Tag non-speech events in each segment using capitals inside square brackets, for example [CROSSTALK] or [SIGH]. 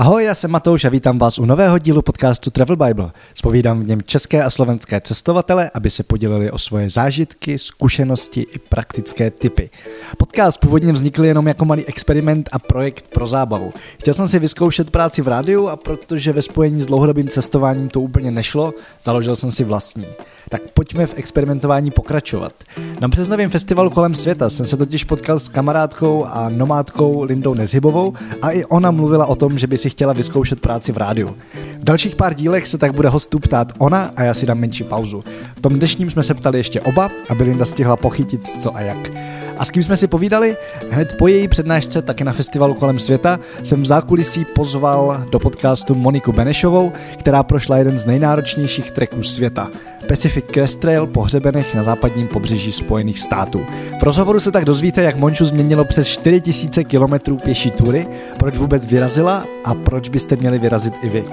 Ahoj, já jsem Matouš a vítám vás u nového dílu podcastu Travel Bible. Spovídám v něm české a slovenské cestovatele, aby se podělili o svoje zážitky, zkušenosti i praktické typy. Podcast původně vznikl jenom jako malý experiment a projekt pro zábavu. Chtěl jsem si vyzkoušet práci v rádiu a protože ve spojení s dlouhodobým cestováním to úplně nešlo, založil jsem si vlastní. Tak pojďme v experimentování pokračovat. Na březnovém festivalu kolem světa jsem se totiž potkal s kamarádkou a nomádkou Lindou Nezhybovou a i ona mluvila o tom, že by si chtěla vyzkoušet práci v rádiu. V dalších pár dílech se tak bude hostů ptát ona a já si dám menší pauzu. V tom dnešním jsme se ptali ještě oba, aby Linda stihla pochytit co a jak. A s kým jsme si povídali? Hned po její přednášce taky na festivalu kolem světa jsem v zákulisí pozval do podcastu Moniku Benešovou, která prošla jeden z nejnáročnějších treků světa. Pacific Crest Trail po hřebenech na západním pobřeží Spojených států. V rozhovoru se tak dozvíte, jak Monču změnilo přes 4000 km pěší tury, proč vůbec vyrazila a proč byste měli vyrazit i vy.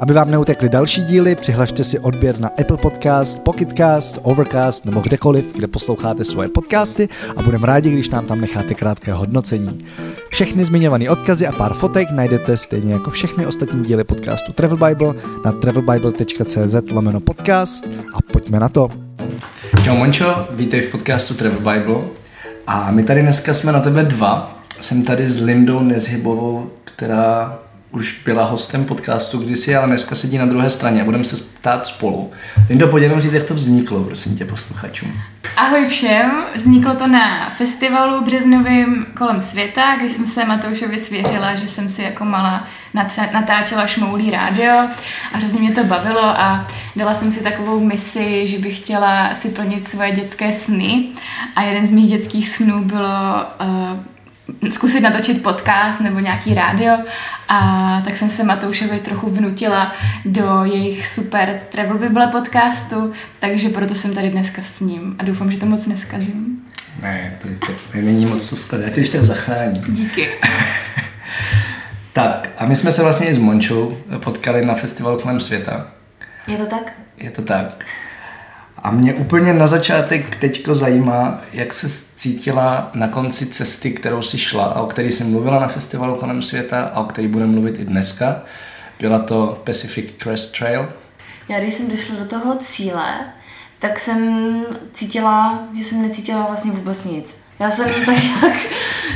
Aby vám neutekly další díly, přihlašte si odběr na Apple Podcast, Pocketcast, Overcast nebo kdekoliv, kde posloucháte svoje podcasty a budeme rádi, když nám tam necháte krátké hodnocení. Všechny zmiňované odkazy a pár fotek najdete stejně jako všechny ostatní díly podcastu Travel Bible na travelbible.cz lomeno podcast a pojďme na to. Čau Mončo, vítej v podcastu Travel Bible a my tady dneska jsme na tebe dva. Jsem tady s Lindou Nezhybovou, která už byla hostem podcastu kdysi, ale dneska sedí na druhé straně a budeme se ptát spolu. Lindo, pojď jenom říct, jak to vzniklo, prosím tě, posluchačům. Ahoj všem, vzniklo to na festivalu březnovým kolem světa, kdy jsem se Matoušovi svěřila, že jsem si jako malá natáčela šmoulí rádio a hrozně mě to bavilo a dala jsem si takovou misi, že bych chtěla si plnit svoje dětské sny a jeden z mých dětských snů bylo uh, zkusit natočit podcast nebo nějaký rádio a tak jsem se Matoušovi trochu vnutila do jejich super Travel Bible podcastu, takže proto jsem tady dneska s ním a doufám, že to moc neskazím. Ne, to, to není moc co zkazit, já tě ještě zachráním. Díky. [LAUGHS] tak a my jsme se vlastně i s Mončou potkali na festivalu kolem světa. Je to tak? Je to tak. A mě úplně na začátek teďko zajímá, jak se cítila na konci cesty, kterou si šla a o které jsem mluvila na festivalu kolem světa a o které budeme mluvit i dneska. Byla to Pacific Crest Trail. Já když jsem došla do toho cíle, tak jsem cítila, že jsem necítila vlastně vůbec nic. Já jsem tak nějak,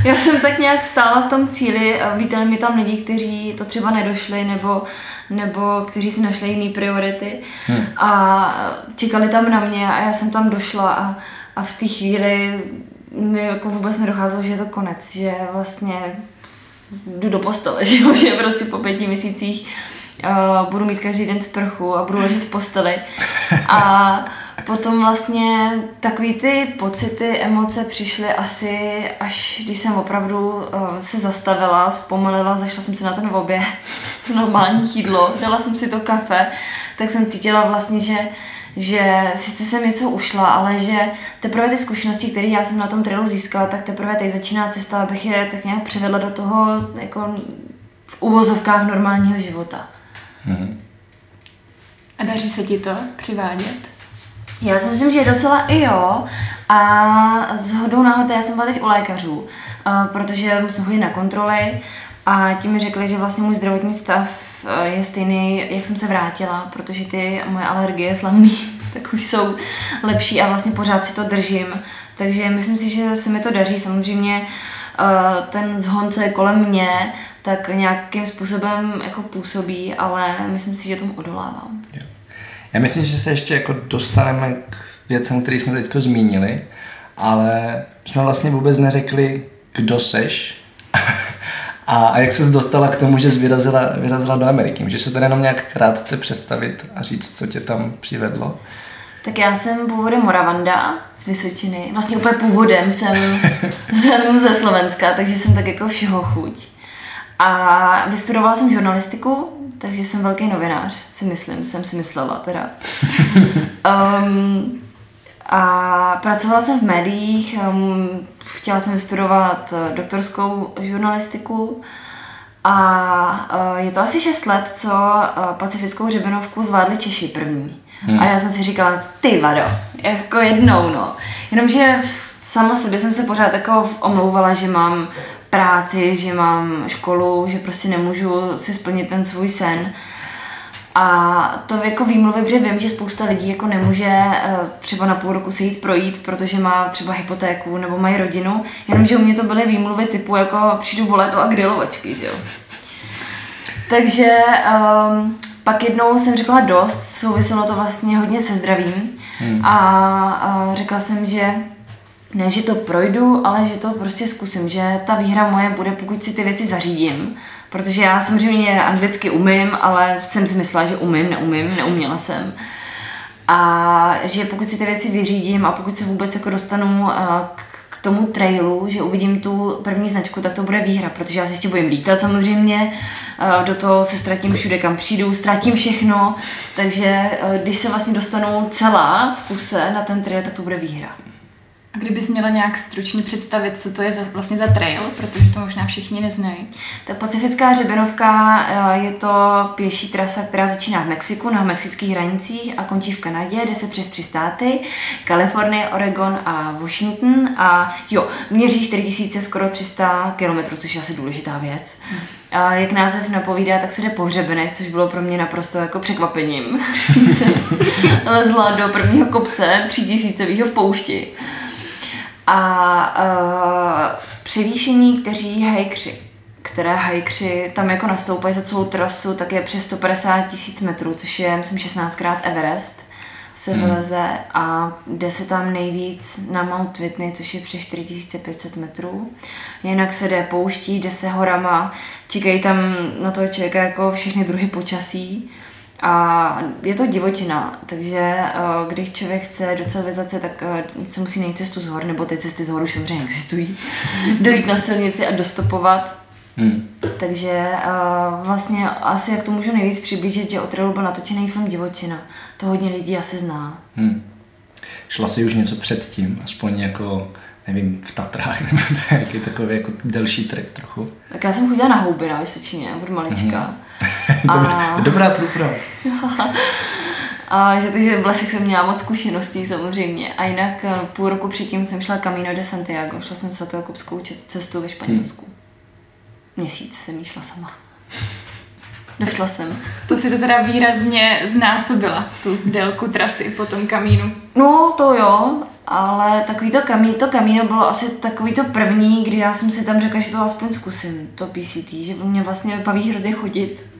já jsem tak nějak stála v tom cíli a vítali mi tam lidi, kteří to třeba nedošli nebo, nebo kteří si našli jiné priority hmm. a čekali tam na mě a já jsem tam došla a, a v té chvíli mi jako vůbec nedocházelo, že je to konec, že vlastně jdu do postele, [LAUGHS] že, že prostě po pěti měsících uh, budu mít každý den sprchu a budu ležet v posteli. A potom vlastně takový ty pocity, emoce přišly asi, až když jsem opravdu uh, se zastavila, zpomalila, zašla jsem si na ten oběd, [LAUGHS] normální jídlo, dala jsem si to kafe, tak jsem cítila vlastně, že že sice jsem něco ušla, ale že teprve ty zkušenosti, které já jsem na tom trailu získala, tak teprve teď začíná cesta, abych je tak nějak převedla do toho jako v uvozovkách normálního života. Mm-hmm. A daří se ti to přivádět? Já si myslím, že docela i jo. A s hodou náhod, já jsem byla teď u lékařů, protože musím chodit na kontroly a ti mi řekli, že vlastně můj zdravotní stav je stejný, jak jsem se vrátila, protože ty moje alergie slavný [LAUGHS] tak už jsou lepší a vlastně pořád si to držím. Takže myslím si, že se mi to daří. Samozřejmě ten zhon, co je kolem mě, tak nějakým způsobem jako působí, ale myslím si, že tomu odolávám. Já myslím, že se ještě jako dostaneme k věcem, které jsme teď zmínili, ale jsme vlastně vůbec neřekli, kdo seš [LAUGHS] a, a jak ses dostala k tomu, že jsi vyrazila, vyrazila do Ameriky. Můžeš se tady jenom nějak krátce představit a říct, co tě tam přivedlo? Tak já jsem původem Moravanda z Vysočiny. Vlastně úplně původem jsem, [LAUGHS] jsem ze Slovenska, takže jsem tak jako všeho chuť. A vystudovala jsem žurnalistiku, takže jsem velký novinář, si myslím, jsem si myslela teda. [LAUGHS] um, a pracovala jsem v médiích, um, chtěla jsem vystudovat uh, doktorskou žurnalistiku a uh, je to asi 6 let, co uh, pacifickou řebenovku zvládli Češi první. Hmm. A já jsem si říkala, ty vado, jako jednou, no. Jenomže sama sobě jsem se pořád jako omlouvala, že mám práci, že mám školu, že prostě nemůžu si splnit ten svůj sen. A to jako výmluvy, protože vím, že spousta lidí jako nemůže eh, třeba na půl roku se jít projít, protože má třeba hypotéku nebo mají rodinu, jenomže u mě to byly výmluvy typu jako přijdu volet a grilovačky, že jo. Takže um, pak jednou jsem řekla dost, souviselo to vlastně hodně se zdravím hmm. a, a řekla jsem, že ne, že to projdu, ale že to prostě zkusím, že ta výhra moje bude, pokud si ty věci zařídím, protože já samozřejmě anglicky umím, ale jsem si myslela, že umím, neumím, neuměla jsem. A že pokud si ty věci vyřídím a pokud se vůbec jako dostanu k tomu trailu, že uvidím tu první značku, tak to bude výhra, protože já se ještě bojím lítat samozřejmě, do toho se ztratím všude, kam přijdu, ztratím všechno, takže když se vlastně dostanu celá v kuse na ten trail, tak to bude výhra. A kdybys měla nějak stručně představit, co to je za, vlastně za trail, protože to možná všichni neznají. Ta pacifická hřebenovka eh, je to pěší trasa, která začíná v Mexiku, na mexických hranicích a končí v Kanadě, jde se přes tři státy, Kalifornie, Oregon a Washington a jo, měří 4000 skoro 300 km, což je asi důležitá věc. A jak název napovídá, tak se jde po hřebenech, což bylo pro mě naprosto jako překvapením. [LAUGHS] [LAUGHS] jsem lezla do prvního kopce tisícovýho v poušti a uh, převýšení, kteří hajkři, které hajkři tam jako nastoupají za celou trasu, tak je přes 150 tisíc metrů, což je, myslím, 16krát Everest se hmm. vyleze a jde se tam nejvíc na Mount Whitney, což je přes 4500 metrů. Jinak se jde pouští, jde se horama, čekají tam na toho člověka jako všechny druhy počasí. A je to divočina, takže eh, když člověk chce do civilizace, tak eh, se musí najít cestu z hor, nebo ty cesty z hor už samozřejmě existují, [LAUGHS] dojít na silnici a dostopovat. Hmm. Takže uh, vlastně asi jak to můžu nejvíc přiblížit, že o trailu byl natočený film Divočina. To hodně lidí asi zná. Hmm. Šla si už něco předtím, aspoň jako nevím, v Tatrách, [LAUGHS] nebo nějaký takový jako delší trek trochu. Tak já jsem chodila na houby na Vysočině, od malička. Mm-hmm. [LAUGHS] a... Dobrá průprava. [LAUGHS] a že takže v lesech jsem měla moc zkušeností samozřejmě. A jinak eh, půl roku předtím jsem šla Camino de Santiago, šla jsem svatojakubskou cestu ve Španělsku. Hmm. Měsíc jsem jí šla sama. Došla jsem. To si to teda výrazně znásobila, tu délku trasy po tom kamínu. No, to jo, ale takový to, kamí, to kamíno bylo asi takový to první, kdy já jsem si tam řekla, že to aspoň zkusím, to PCT, že mě vlastně baví hrozně chodit.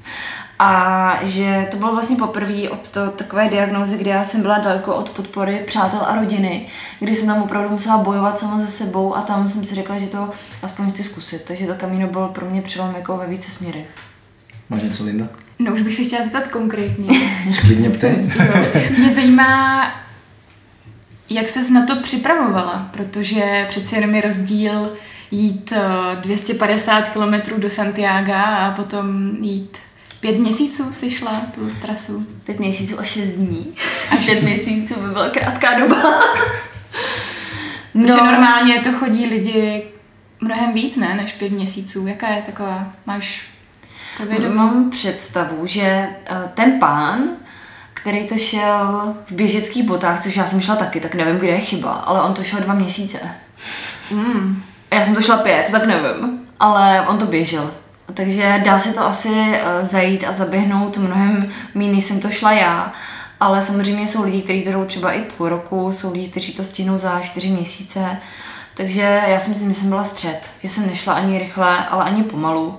A že to bylo vlastně poprvé od to, takové diagnózy, kdy já jsem byla daleko od podpory přátel a rodiny, kdy jsem tam opravdu musela bojovat sama ze sebou a tam jsem si řekla, že to aspoň chci zkusit. Takže to kamíno bylo pro mě přelom jako ve více směrech. Máš něco, Linda? No už bych se chtěla zeptat konkrétně. [LAUGHS] Sklidně ptej. Mě zajímá, jak ses na to připravovala, protože přeci jenom je rozdíl jít 250 eh, km do Santiago a potom jít Pět měsíců si šla tu trasu? Pět měsíců a šest dní. A šest měsíců by byla krátká doba. [LAUGHS] no. Protože normálně to chodí lidi mnohem víc, ne, než pět měsíců. Jaká je taková, máš povědomí? Mám představu, že eh, ten pán, který to šel v běžeckých botách, což já jsem šla taky, tak nevím, kde je chyba, ale on to šel dva měsíce. Mm. Já jsem to šla pět, tak nevím, ale on to běžel. Takže dá se to asi eh, zajít a zaběhnout mnohem méně, jsem to šla já. Ale samozřejmě jsou lidi, kteří to jdou třeba i půl roku, jsou lidi, kteří to stihnou za čtyři měsíce. Takže já si myslím, že jsem byla střed, že jsem nešla ani rychle, ale ani pomalu.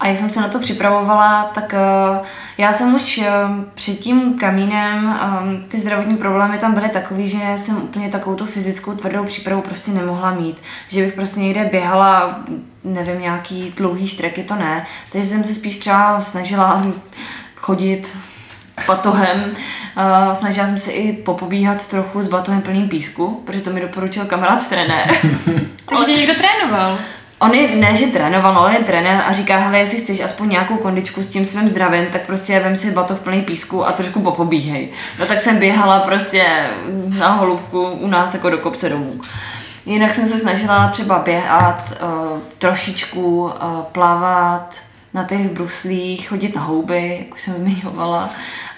A jak jsem se na to připravovala, tak uh, já jsem už uh, před tím kamínem, um, ty zdravotní problémy tam byly takový, že jsem úplně takovou tu fyzickou tvrdou přípravu prostě nemohla mít. Že bych prostě někde běhala, nevím, nějaký dlouhý štreky, to ne. Takže jsem se spíš třeba snažila chodit s batohem. Uh, snažila jsem se i popobíhat trochu s batohem plným písku, protože to mi doporučil kamarád trenér. [LAUGHS] Takže někdo trénoval? On je, ne, že trénoval, on je trenér a říká, hele, jestli chceš aspoň nějakou kondičku s tím svým zdravím, tak prostě vem si batoh plný písku a trošku popobíhej. No tak jsem běhala prostě na holubku u nás jako do kopce domů. Jinak jsem se snažila třeba běhat, uh, trošičku uh, plavat, na těch bruslích, chodit na houby, jak už jsem zmiňovala,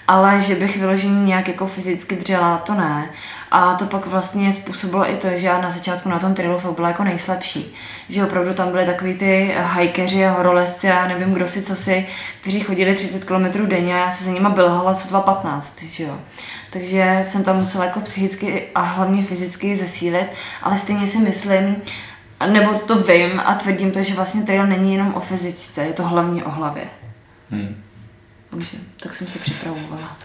ale že bych vyloženě nějak jako fyzicky dřela, to ne. A to pak vlastně způsobilo i to, že já na začátku na tom trailu fakt byla jako nejslabší. Že opravdu tam byly takový ty hajkeři a horolezci a nevím kdo si co si, kteří chodili 30 km denně a já se za nima bylhala co 2.15, že jo. Takže jsem tam musela jako psychicky a hlavně fyzicky zesílit, ale stejně si myslím, nebo to vím a tvrdím to, že vlastně trail není jenom o fyzičce, je to hlavně o hlavě. Hmm. Takže tak jsem se připravovala.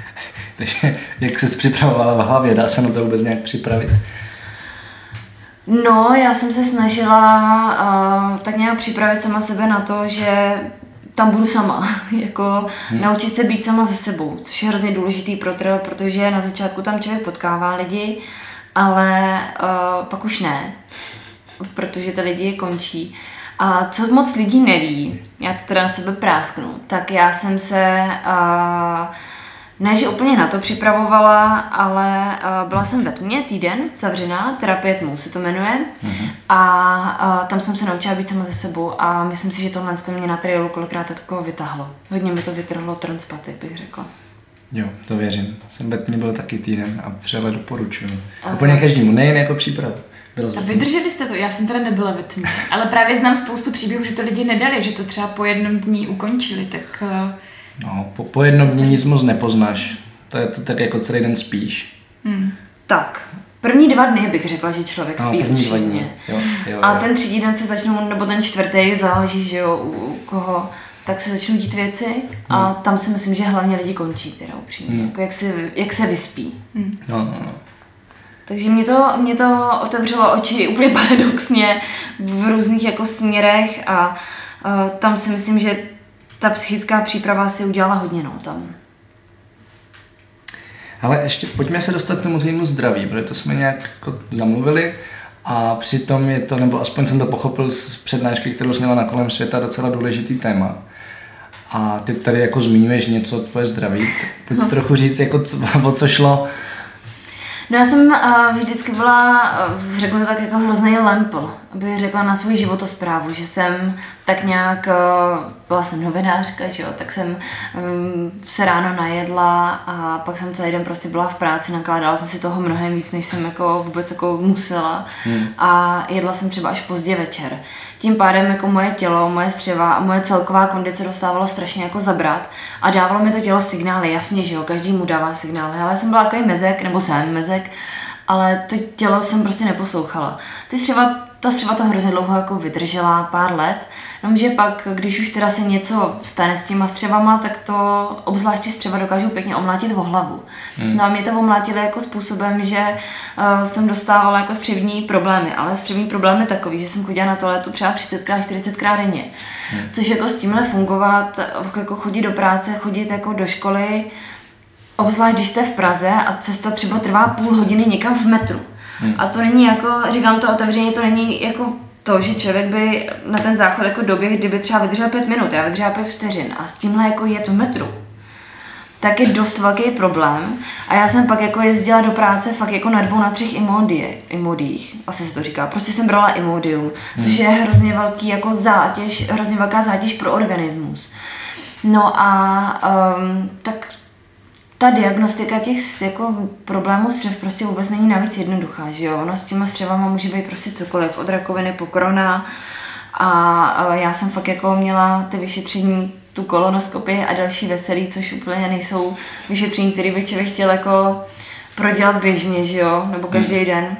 [LAUGHS] Takže jak jsi připravovala v hlavě? Dá se na to vůbec nějak připravit? No, já jsem se snažila uh, tak nějak připravit sama sebe na to, že tam budu sama, [LAUGHS] jako hmm. naučit se být sama ze sebou, což je hrozně důležitý pro trail, protože na začátku tam člověk potkává lidi, ale uh, pak už ne, protože ty lidi končí. A co moc lidí neví, já to teda na sebe prásknu, tak já jsem se uh, ne, že úplně na to připravovala, ale uh, byla jsem ve tmě týden, zavřená, terapie tmou se to jmenuje. Mm-hmm. A uh, tam jsem se naučila být sama ze sebou a myslím si, že tohle to mě na trailu kolikrát tako vytáhlo. Hodně mi to vytrhlo transpaty, bych řekla. Jo, to věřím. Jsem ve tmě byl taky týden a vřele doporučuju. Okay. Úplně každému, nejen jako přípravu. A vydrželi jste to? Já jsem teda nebyla ve tmě. Ale právě znám spoustu příběhů, že to lidi nedali, že to třeba po jednom dní ukončili, tak... Uh No, po, po jednom dní nic moc nepoznáš. To je to tak jako celý den spíš. Hmm. Tak, První dva dny bych řekla, že člověk no, spí první dva dny. Jo, jo, A jo. ten třetí den se začnou, nebo ten čtvrtý, záleží, že jo, u, u koho, tak se začnou dít věci a hmm. tam si myslím, že hlavně lidi končí, teda upřímně, hmm. jako jak se, jak se vyspí. Hmm. No, no, no. Takže mě to, mě to otevřelo oči úplně [LAUGHS] paradoxně v různých jako směrech a, a tam si myslím, že ta psychická příprava si udělala hodně, no, tam. Ale ještě pojďme se dostat k tomu tvýmu zdraví, protože to jsme nějak jako zamluvili a přitom je to, nebo aspoň jsem to pochopil z přednášky, kterou jsme měla na kolem světa, docela důležitý téma. A ty tady jako zmiňuješ něco o tvoje zdraví, pojď no. trochu říct, jako co, [LAUGHS] o co šlo No já jsem uh, vždycky byla, uh, řeknu to tak jako hrozný lempl, aby řekla na svou životosprávu, že jsem tak nějak, uh, byla jsem novinářka, že jo, tak jsem um, se ráno najedla a pak jsem celý den prostě byla v práci, nakládala jsem si toho mnohem víc, než jsem jako vůbec jako musela hmm. a jedla jsem třeba až pozdě večer. Tím pádem jako moje tělo, moje střeva a moje celková kondice dostávalo strašně jako zabrat a dávalo mi to tělo signály, jasně, že jo, každý mu dává signály, ale já jsem byla takový mezek, nebo jsem mezek, ale to tělo jsem prostě neposlouchala. Ty střeva ta střeva to hrozně dlouho jako vydržela, pár let, že pak, když už teda se něco stane s těma střevama, tak to obzvláště střeva dokážou pěkně omlátit o hlavu. Hmm. No a mě to omlátilo jako způsobem, že uh, jsem dostávala jako střevní problémy, ale střevní problém je takový, že jsem chodila na toaletu třeba 30krát, 40krát denně. Hmm. Což jako s tímhle fungovat, jako chodit do práce, chodit jako do školy, obzvlášť když jste v Praze a cesta třeba trvá půl hodiny někam v metru. Hmm. A to není jako, říkám to otevřeně, to není jako to, že člověk by na ten záchod jako době, kdyby třeba vydržel pět minut, já vydržela pět vteřin a s tímhle jako jet v metru, tak je dost velký problém. A já jsem pak jako jezdila do práce fakt jako na dvou, na třech imodie, imodích, asi se to říká. Prostě jsem brala imodium, hmm. což je hrozně velký jako zátěž, hrozně velká zátěž pro organismus. No a um, tak ta diagnostika těch jako problémů střev prostě vůbec není navíc jednoduchá, že jo? Ono s těma střevama může být prostě cokoliv, od rakoviny po korona a já jsem fakt jako měla ty vyšetření, tu kolonoskopii a další veselí, což úplně nejsou vyšetření, které by člověk chtěl jako prodělat běžně, že jo? Nebo každý hmm. den.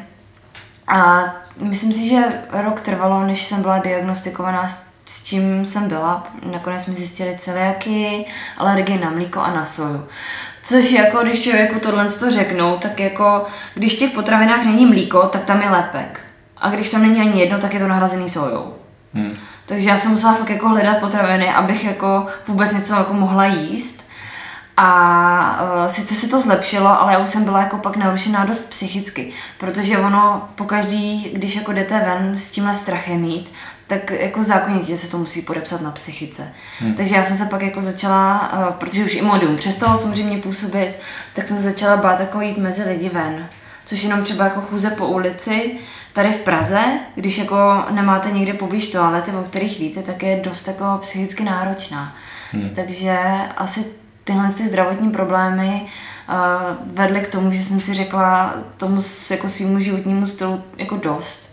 A myslím si, že rok trvalo, než jsem byla diagnostikovaná s, čím jsem byla. Nakonec mi zjistili celiaky, alergie na mlíko a na soju. Což jako, když člověku tohle to řeknou, tak jako, když v těch potravinách není mlíko, tak tam je lepek. A když tam není ani jedno, tak je to nahrazený sojou. Hmm. Takže já jsem musela fakt jako hledat potraviny, abych jako vůbec něco jako mohla jíst. A uh, sice se to zlepšilo, ale já už jsem byla jako pak narušená dost psychicky, protože ono pokaždý, když jako jdete ven s tímhle strachem mít, tak jako zákonitě se to musí podepsat na psychice. Hmm. Takže já jsem se pak jako začala, uh, protože už i modium přestalo samozřejmě působit, tak jsem se začala bát jako jít mezi lidi ven což jenom třeba jako chůze po ulici, tady v Praze, když jako nemáte někde poblíž toalety, o kterých víte, tak je dost jako psychicky náročná. Hmm. Takže asi tyhle ty zdravotní problémy uh, vedly k tomu, že jsem si řekla tomu jako svýmu životnímu stylu jako dost.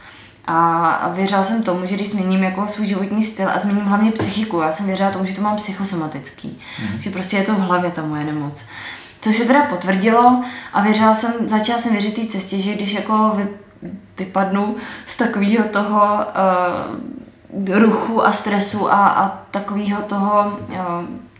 A, věřila jsem tomu, že když změním jako svůj životní styl a změním hlavně psychiku, já jsem věřila tomu, že to mám psychosomatický, mm. že prostě je to v hlavě ta moje nemoc. Což se teda potvrdilo a věřila jsem, začala jsem věřit té cestě, že když jako vy, vypadnu z takového toho uh, ruchu a stresu a, a takového toho uh,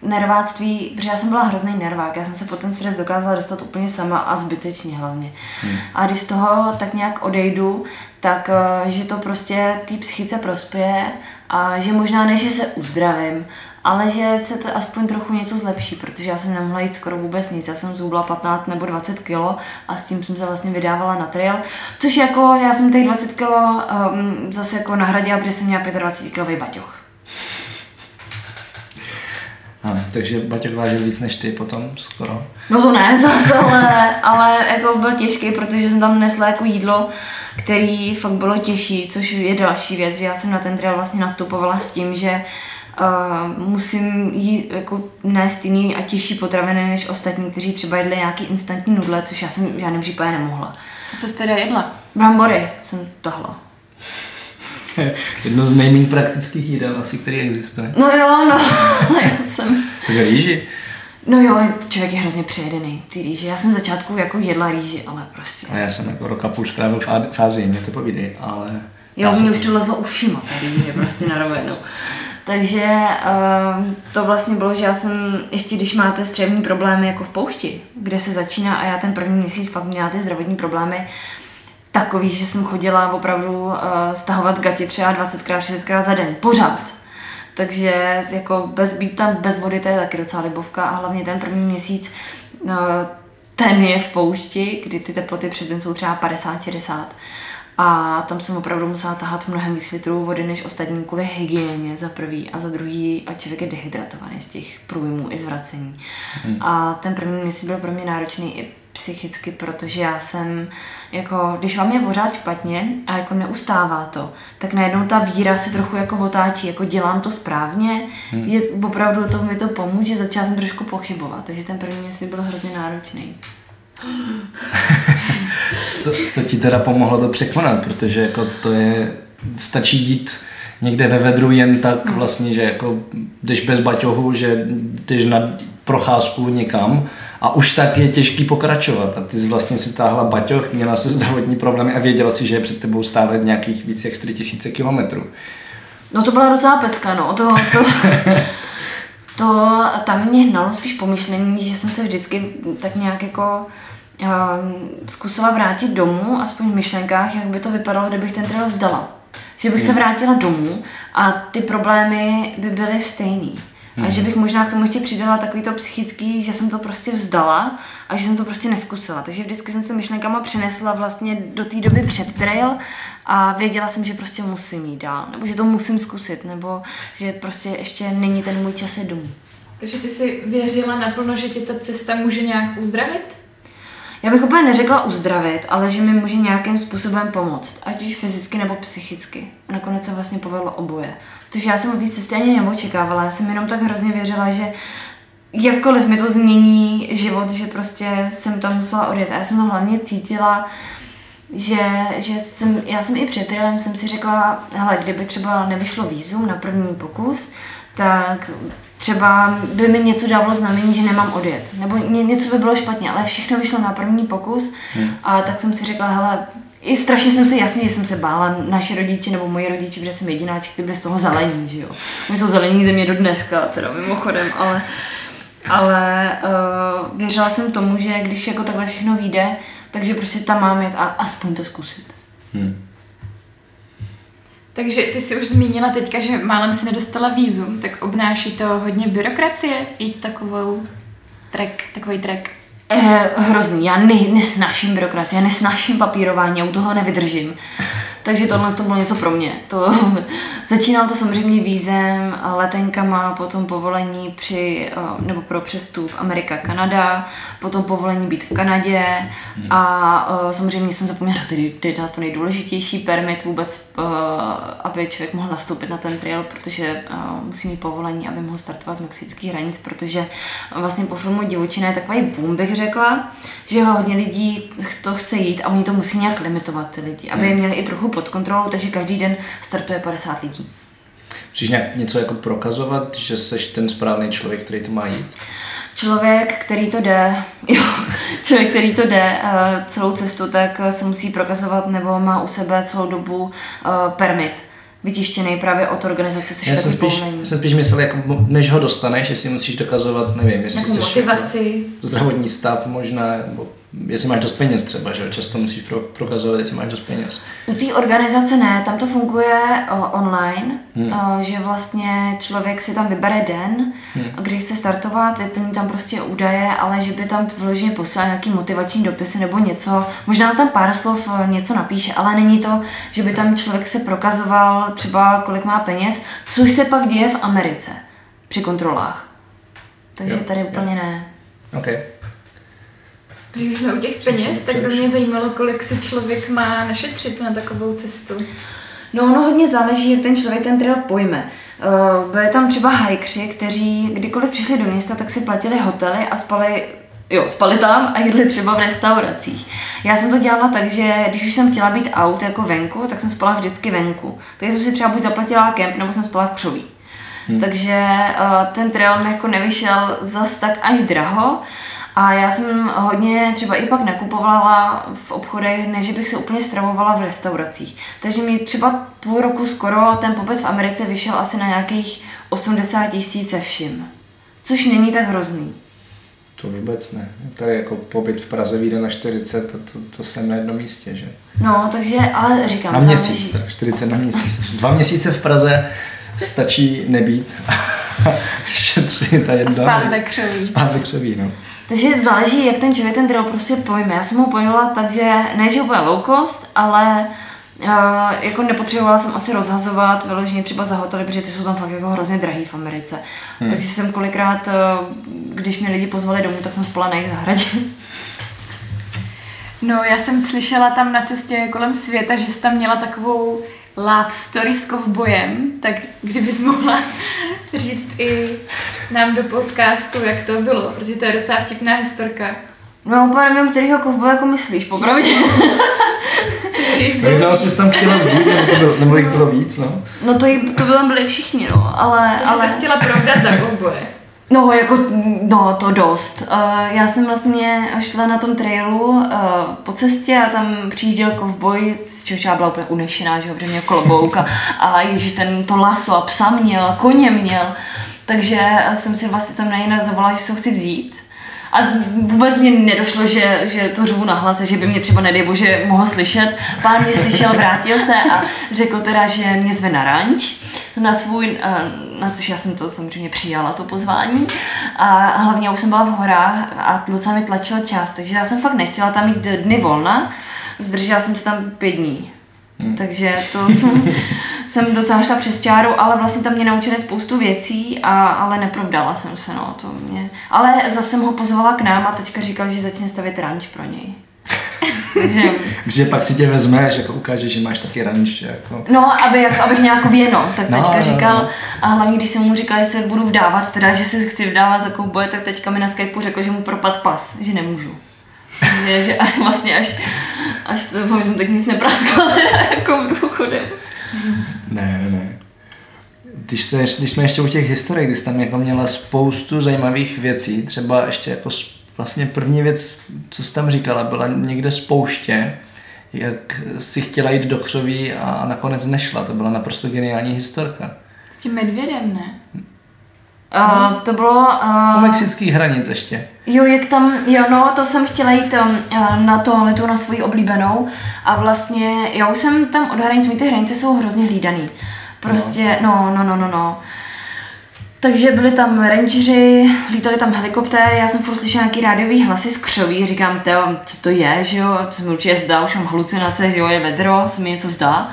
nerváctví, protože já jsem byla hrozný nervák, já jsem se po ten stres dokázala dostat úplně sama a zbytečně hlavně. Hmm. A když z toho tak nějak odejdu, tak uh, že to prostě té psychice prospěje a že možná ne, že se uzdravím, ale že se to aspoň trochu něco zlepší, protože já jsem nemohla jít skoro vůbec nic. Já jsem zhubla 15 nebo 20 kilo a s tím jsem se vlastně vydávala na trail, což jako já jsem těch 20 kilo um, zase jako nahradila, protože jsem měla 25 kilový baťoch. Ano, takže Baťoch vážil víc než ty potom skoro. No to ne [LAUGHS] zase, ale, ale jako byl těžký, protože jsem tam nesla jako jídlo, který fakt bylo těžší, což je další věc, že já jsem na ten trail vlastně nastupovala s tím, že uh, musím jít jako nést jiný a těžší potraviny než ostatní, kteří třeba jedli nějaký instantní nudle, což já jsem v žádném případě nemohla. Co jste teda jedla? Brambory jsem tahla. [LAUGHS] Jedno z nejméně praktických jídel asi, který existuje. No jo, no, já jsem... Tak rýži. No jo, člověk je hrozně přejedený, ty rýži. Já jsem v začátku jako jedla rýži, ale prostě... A já jsem jako roka půl strávil v Ázii, mě to povídej, ale... Jo, mě už to lezlo ušima tady, je prostě na rovinu. Takže uh, to vlastně bylo, že já jsem, ještě když máte střevní problémy jako v poušti, kde se začíná a já ten první měsíc fakt měla ty zdravotní problémy, takový, že jsem chodila opravdu uh, stahovat gati třeba 20krát, 30krát za den, pořád. Takže jako bez být tam bez vody, to je taky docela libovka a hlavně ten první měsíc uh, ten je v poušti, kdy ty teploty přes den jsou třeba 50-60 a tam jsem opravdu musela tahat mnohem víc litrů vody než ostatní kvůli hygieně za prvý a za druhý a člověk je dehydratovaný z těch průjmů i zvracení. Hmm. A ten první měsíc byl pro mě náročný i psychicky, protože já jsem, jako, když vám je pořád špatně a jako neustává to, tak najednou ta víra se trochu jako otáčí, jako dělám to správně, hmm. je opravdu to mi to pomůže, začala jsem trošku pochybovat, takže ten první měsíc byl hrozně náročný. [LAUGHS] co, co ti teda pomohlo to překonat, protože jako to je, stačí jít někde ve vedru jen tak hmm. vlastně, že jako jdeš bez baťohu, že jdeš na procházku někam a už tak je těžký pokračovat. A ty jsi vlastně si táhla baťoch, měla se zdravotní problémy a věděla si, že je před tebou stále nějakých víc jak 4000 kilometrů. No to byla docela pecka, no. To, to, to tam mě hnalo spíš pomyšlení, že jsem se vždycky tak nějak jako um, zkusila vrátit domů, aspoň v myšlenkách, jak by to vypadalo, kdybych ten trail vzdala. Že bych hmm. se vrátila domů a ty problémy by byly stejný. Hmm. A že bych možná k tomu ještě přidala takový to psychický, že jsem to prostě vzdala a že jsem to prostě neskusila. Takže vždycky jsem se myšlenkama přinesla vlastně do té doby před trail a věděla jsem, že prostě musím jít dál, nebo že to musím zkusit, nebo že prostě ještě není ten můj čas je domů. Takže ty si věřila naplno, že tě ta cesta může nějak uzdravit? Já bych úplně neřekla uzdravit, ale že mi může nějakým způsobem pomoct, ať už fyzicky nebo psychicky. A nakonec se vlastně povedlo oboje. Takže já jsem o té cestě ani neočekávala, já jsem jenom tak hrozně věřila, že jakkoliv mi to změní život, že prostě jsem tam musela odjet. A já jsem to hlavně cítila, že, že jsem, já jsem i před jsem si řekla, hele, kdyby třeba nevyšlo výzum na první pokus, tak třeba by mi něco dávalo znamení, že nemám odjet. Nebo něco by bylo špatně, ale všechno vyšlo na první pokus hmm. a tak jsem si řekla, hele, i strašně jsem se jasně, že jsem se bála naše rodiče nebo moji rodiče, protože jsem jedináček, ty byli z toho zelení, že jo. My jsou zelení země do dneska, teda mimochodem, ale, ale uh, věřila jsem tomu, že když jako takhle všechno vyjde, takže prostě tam mám jet a aspoň to zkusit. Hmm. Takže ty si už zmínila teďka, že málem si nedostala výzum, tak obnáší to hodně byrokracie jít takovou trek, takový trek. Eh, hrozný, já ne, nesnáším byrokracie, já nesnáším papírování, já u toho nevydržím. Takže tohle to bylo něco pro mě. To [LAUGHS] Začínalo to samozřejmě vízem, letenkama, potom povolení při, eh, nebo pro přestup Amerika, Kanada, potom povolení být v Kanadě hmm. a eh, samozřejmě jsem zapomněla tedy dát to nejdůležitější permit vůbec, eh, aby člověk mohl nastoupit na ten trail, protože musí mít povolení, aby mohl startovat z mexických hranic, protože vlastně po filmu Divočina je takový boom, bych řekla, že hodně lidí to chce jít a oni to musí nějak limitovat ty lidi, aby je hmm. měli i trochu pod kontrolou, takže každý den startuje 50 lidí. Musíš nějak něco jako prokazovat, že jsi ten správný člověk, který to má jít? Člověk, který to jde, [LAUGHS] jo, člověk, který to jde uh, celou cestu, tak se musí prokazovat nebo má u sebe celou dobu uh, permit vytištěný právě od organizace, což já je jsem spíš, povolení. jsem spíš myslel, jako než ho dostaneš, jestli musíš dokazovat, nevím, jestli jsi motivaci. Jako zdravotní stav možná, nebo jestli máš dost peněz třeba, že často musíš pro, prokazovat, jestli máš dost peněz. U té organizace ne, tam to funguje o, online, hmm. o, že vlastně člověk si tam vybere den, hmm. kdy chce startovat, vyplní tam prostě údaje, ale že by tam vloženě posílal nějaký motivační dopisy nebo něco, možná tam pár slov něco napíše, ale není to, že by tam člověk se prokazoval třeba kolik má peněz, což se pak děje v Americe při kontrolách. Takže jo, tady úplně jo. ne. Okay. Když jsme u těch peněz, tak by mě zajímalo, kolik si člověk má našetřit na takovou cestu. No ono hodně záleží, jak ten člověk ten trail pojme. Uh, byli tam třeba hajkři, kteří kdykoliv přišli do města, tak si platili hotely a spali Jo, spali tam a jedli třeba v restauracích. Já jsem to dělala tak, že když už jsem chtěla být out jako venku, tak jsem spala vždycky venku. Takže jsem si třeba buď zaplatila kemp, nebo jsem spala v křoví. Hmm. Takže uh, ten trail mi jako nevyšel zas tak až draho. A já jsem hodně třeba i pak nakupovala v obchodech, než bych se úplně stravovala v restauracích. Takže mi třeba půl roku skoro ten pobyt v Americe vyšel asi na nějakých 80 tisíc se vším. Což není tak hrozný. To vůbec ne. To je jako pobyt v Praze vyjde na 40, to, to, to jsem na jednom místě, že? No, takže, ale říkám... Na měsíc, teda, 40 na měsíc. Dva měsíce v Praze stačí nebýt. [LAUGHS] Šetřit ta jedna. A spát ve křoví. Spát ve křoví, no. Takže záleží, jak ten člověk ten drill prostě pojme. Já jsem ho pojmula tak, že ne, že úplně low cost, ale uh, jako nepotřebovala jsem asi rozhazovat vyloženě třeba za hotely, protože ty jsou tam fakt jako hrozně drahý v Americe. Hmm. Takže jsem kolikrát, uh, když mě lidi pozvali domů, tak jsem spala na jejich zahradě. No, já jsem slyšela tam na cestě kolem světa, že jsi tam měla takovou love story s kovbojem, tak kdybys mohla říct i nám do podcastu, jak to bylo, protože to je docela vtipná historka. No úplně nevím, kterýho kovboje jako myslíš, popravdě. [LAUGHS] Jednou jsi tam chtěla vzít, nebo, to bylo, nebo jich bylo víc, no? No to, to bylo byli všichni, no, ale... Takže ale... jsi chtěla provdat za kovboje. No, jako, no, to dost. Uh, já jsem vlastně šla na tom trailu uh, po cestě a tam přijížděl kovboj, z čehož já byla úplně unešená, že protože měl kolobouk a, a ježiš, ten to laso a psa měl, koně měl. Takže jsem si vlastně tam na jinak zavolala, že se ho chci vzít. A vůbec mě nedošlo, že, že to řvu nahlas, že by mě třeba, nedej bože, mohl slyšet. Pán mě slyšel, vrátil se a řekl teda, že mě zve na ranč na svůj, eh, na což já jsem to samozřejmě přijala, to pozvání. A hlavně já už jsem byla v horách a docela mi tlačil čas, takže já jsem fakt nechtěla tam mít dny volna. Zdržela jsem se tam pět dní. Hmm. Takže to jsem, jsem docela šla přes čáru, ale vlastně tam mě naučili spoustu věcí, a, ale neprovdala jsem se, no, to mě. Ale zase jsem ho pozvala k nám a teďka říkal, že začne stavět ranč pro něj. [LAUGHS] Takže... že pak si tě vezmeš, jako ukážeš, že máš taky ranč. Jako... No, aby, jako, abych nějak věno, tak no, teďka no, říkal, no. a hlavně když jsem mu říkal, že se budu vdávat, teda, že se chci vdávat za kouboje, tak teďka mi na Skypeu řekl, že mu propad pas, že nemůžu. že, že vlastně až, až to, doufám, že jsem tak nic nepráskala [LAUGHS] teda jako průchodem. [LAUGHS] Ne, ne, ne. Když, se, když jsme ještě u těch historií, když tam jako měla spoustu zajímavých věcí, třeba ještě jako vlastně první věc, co jsi tam říkala, byla někde spouště, jak si chtěla jít do křoví a nakonec nešla. To byla naprosto geniální historka. S tím medvědem, ne? Uh, to bylo... Uh, u mexických hranic ještě. Jo, jak tam, jo no, to jsem chtěla jít um, na to letu na svoji oblíbenou a vlastně já už jsem tam od hranic, ty hranice jsou hrozně hlídaný. Prostě, no, no, no, no, no. Takže byli tam rangeři, lítali tam helikoptéry, já jsem furt slyšela nějaký rádiový hlasy z křoví, říkám, teo, co to je, že jo, co mi určitě zdá, už mám halucinace, že jo, je vedro, co mi něco zdá.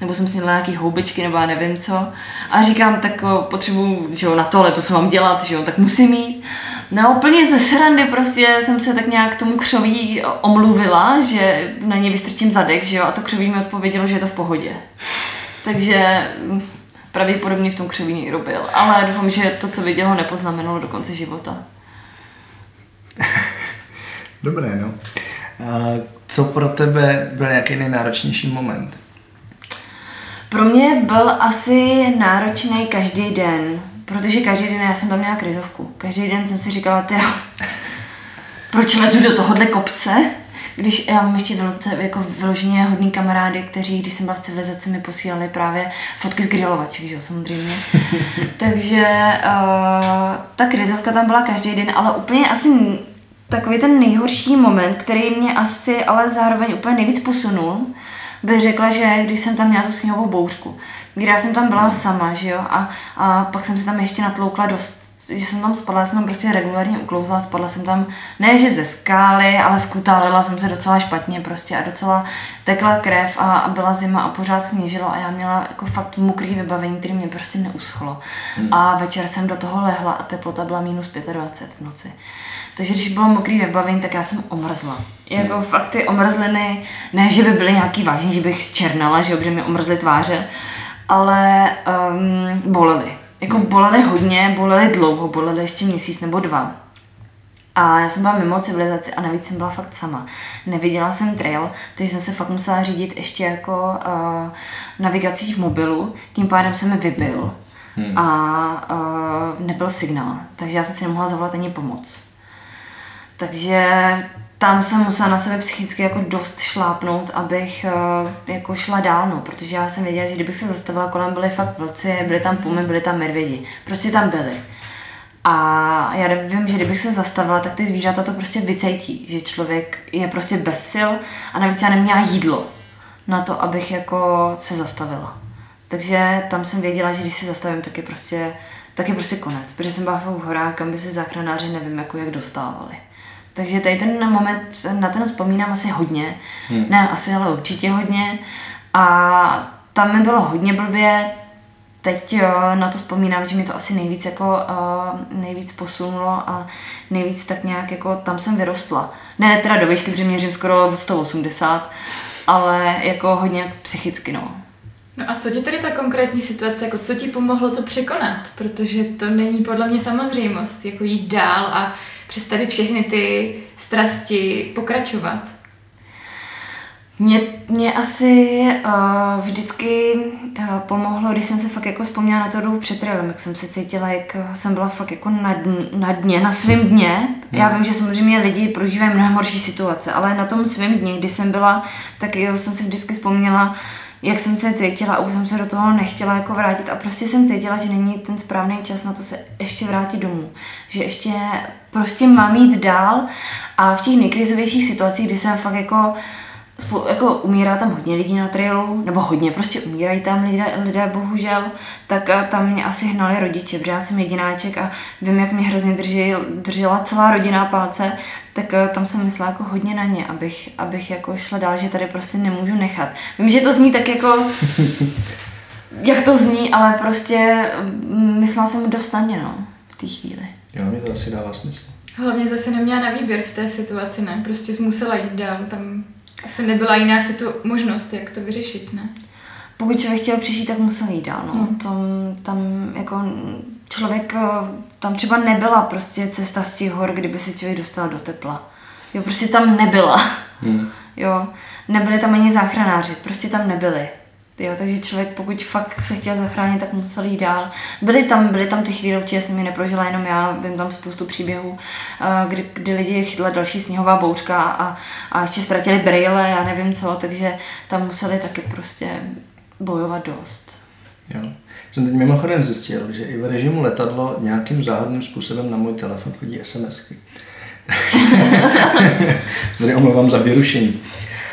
Nebo jsem snědla nějaký houbičky, nebo já nevím co. A říkám, tak potřebuju, že jo, na tohle to, co mám dělat, že jo, tak musím mít. No úplně ze srandy prostě jsem se tak nějak tomu křoví omluvila, že na něj vystrčím zadek, že jo, a to křoví mi odpovědělo, že je to v pohodě. Takže pravděpodobně v tom křoví někdo byl, ale doufám, že to, co viděl, ho nepoznamenalo do konce života. [LAUGHS] Dobré, no. A co pro tebe byl nějaký nejnáročnější moment? Pro mě byl asi náročný každý den, protože každý den já jsem tam měla krizovku. Každý den jsem si říkala, ty, [LAUGHS] proč lezu do tohohle kopce, když já mám ještě velice, jako vyloženě hodný kamarády, kteří, když jsem byla v civilizaci, mi posílali právě fotky z grilovaček, že jo, samozřejmě. [LAUGHS] Takže uh, ta krizovka tam byla každý den, ale úplně asi takový ten nejhorší moment, který mě asi ale zároveň úplně nejvíc posunul, bych řekla, že když jsem tam měla tu sněhovou bouřku, kdy já jsem tam byla sama, že jo, a, a pak jsem se tam ještě natloukla dost že jsem tam spadla, jsem tam prostě regulárně uklouzla, spadla jsem tam, ne že ze skály, ale skutálila jsem se docela špatně prostě a docela tekla krev a, a byla zima a pořád sněžilo a já měla jako fakt mokrý vybavení, který mě prostě neuschlo. Hmm. A večer jsem do toho lehla a teplota byla minus 25 v noci. Takže když bylo mokrý vybavení, tak já jsem omrzla. Jako hmm. fakt ty omrzliny, ne, že by byly nějaký vážný, že bych zčernala, že, že mi omrzly tváře, ale um, bolely. Jako hmm. bolely hodně, bolely dlouho, bolely ještě měsíc nebo dva. A já jsem byla mimo civilizaci a navíc jsem byla fakt sama. Neviděla jsem trail, takže jsem se fakt musela řídit ještě jako uh, navigací v mobilu, tím pádem jsem mi vybil hmm. a uh, nebyl signál, takže já jsem si nemohla zavolat ani pomoc. Takže tam jsem musela na sebe psychicky jako dost šlápnout, abych uh, jako šla dál, no, protože já jsem věděla, že kdybych se zastavila kolem, byly fakt vlci, byly tam pumy, byly tam medvědi, prostě tam byly. A já vím, že kdybych se zastavila, tak ty zvířata to prostě vycejtí, že člověk je prostě bez sil a navíc já neměla jídlo na to, abych jako se zastavila. Takže tam jsem věděla, že když se zastavím, tak je prostě, tak je prostě konec, protože jsem byla v horách, kam by se záchranáři nevím, jako jak dostávali. Takže tady ten moment, na ten vzpomínám asi hodně. Hmm. Ne, asi, ale určitě hodně. A tam mi bylo hodně blbě, teď jo, na to vzpomínám, že mi to asi nejvíc jako uh, nejvíc posunulo a nejvíc tak nějak jako tam jsem vyrostla. Ne teda do výšky, protože měřím skoro 180, ale jako hodně psychicky, no. No a co ti tady ta konkrétní situace, jako co ti pomohlo to překonat? Protože to není podle mě samozřejmost, jako jít dál a přes tady všechny ty strasti pokračovat? Mě, mě asi uh, vždycky uh, pomohlo, když jsem se fakt jako vzpomněla na to dobu před trailem, jak jsem se cítila, jak jsem byla fakt jako na, na dně, na svém dně. Hmm. Já vím, že samozřejmě lidi prožívají mnohem horší situace, ale na tom svém dně, kdy jsem byla, tak jo, jsem si vždycky vzpomněla, jak jsem se cítila už jsem se do toho nechtěla jako vrátit a prostě jsem cítila, že není ten správný čas na to se ještě vrátit domů. Že ještě prostě mám jít dál a v těch nejkrizovějších situacích, kdy jsem fakt jako jako umírá tam hodně lidí na trailu, nebo hodně, prostě umírají tam lidé, lidé bohužel, tak tam mě asi hnali rodiče, protože já jsem jedináček a vím, jak mě hrozně drží, držela celá rodina palce, tak tam jsem myslela jako hodně na ně, abych, abych jako šla dál, že tady prostě nemůžu nechat. Vím, že to zní tak jako, [LAUGHS] jak to zní, ale prostě mm, myslela jsem dost na ně, no, v té chvíli. Jo, mi to asi dává smysl. Hlavně zase neměla na výběr v té situaci, ne? Prostě musela jít dál, tam asi nebyla jiná si tu možnost, jak to vyřešit, ne? Pokud člověk chtěl přežít, tak musel jít dál. No. Hmm. Tam, tam jako člověk, eh, tam třeba nebyla prostě cesta z těch hor, kdyby se člověk dostal do tepla. Jo, prostě tam nebyla. Hmm. Jo, nebyli tam ani záchranáři, prostě tam nebyli. Jo, takže člověk, pokud fakt se chtěl zachránit, tak musel jít dál. Byly tam, byly tam ty chvíle, určitě jsem je neprožila jenom já, vím tam spoustu příběhů, eh, kdy, kdy lidi chytla další sněhová bouřka a, a ještě ztratili brýle, já nevím co, takže tam museli taky prostě bojovat dost. Jo. Jsem teď mimochodem zjistil, že i v režimu letadlo nějakým záhadným způsobem na můj telefon chodí SMSky. tady [LAUGHS] omlouvám za vyrušení.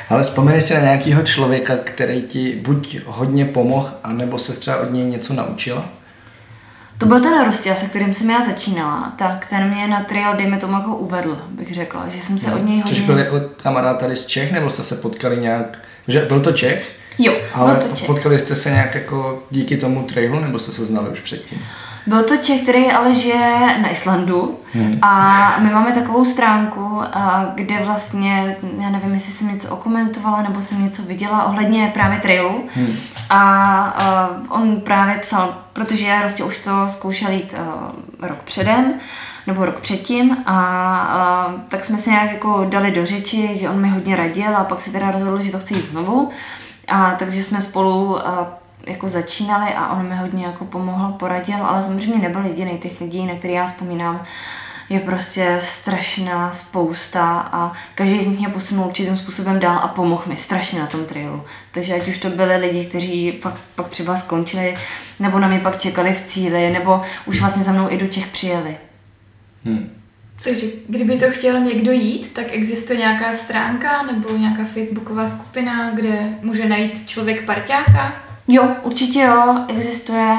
Ale vzpomeneš si na nějakého člověka, který ti buď hodně pomohl, anebo se třeba od něj něco naučila? To byl ten Rostia, se kterým jsem já začínala, tak ten mě na trial, dejme tomu, jako uvedl, bych řekla, že jsem se no, od něj hodně... Což byl jako kamarád tady z Čech, nebo jste se potkali nějak, že byl to Čech? Jo, Ale byl to Čech. potkali jste se nějak jako díky tomu trailu, nebo jste se znali už předtím? Byl to Čech, který ale žije na Islandu Hmm. a my máme takovou stránku, kde vlastně, já nevím, jestli jsem něco okomentovala nebo jsem něco viděla ohledně právě trailu Hmm. a, on právě psal, protože já prostě už to zkoušel jít uh, rok předem, nebo rok předtím a, a tak jsme se nějak jako dali do řeči, že on mi hodně radil a pak se teda rozhodl, že to chce jít znovu a takže jsme spolu a, jako začínali a on mi hodně jako pomohl, poradil, ale samozřejmě nebyl jediný těch lidí, na který já vzpomínám, je prostě strašná spousta a každý z nich mě posunul určitým způsobem dál a pomohl mi strašně na tom trailu. Takže ať už to byli lidi, kteří fakt pak třeba skončili, nebo na mě pak čekali v cíli, nebo už vlastně za mnou i do těch přijeli. Hmm. Takže kdyby to chtěl někdo jít, tak existuje nějaká stránka nebo nějaká facebooková skupina, kde může najít člověk parťáka? Jo, určitě jo, existuje.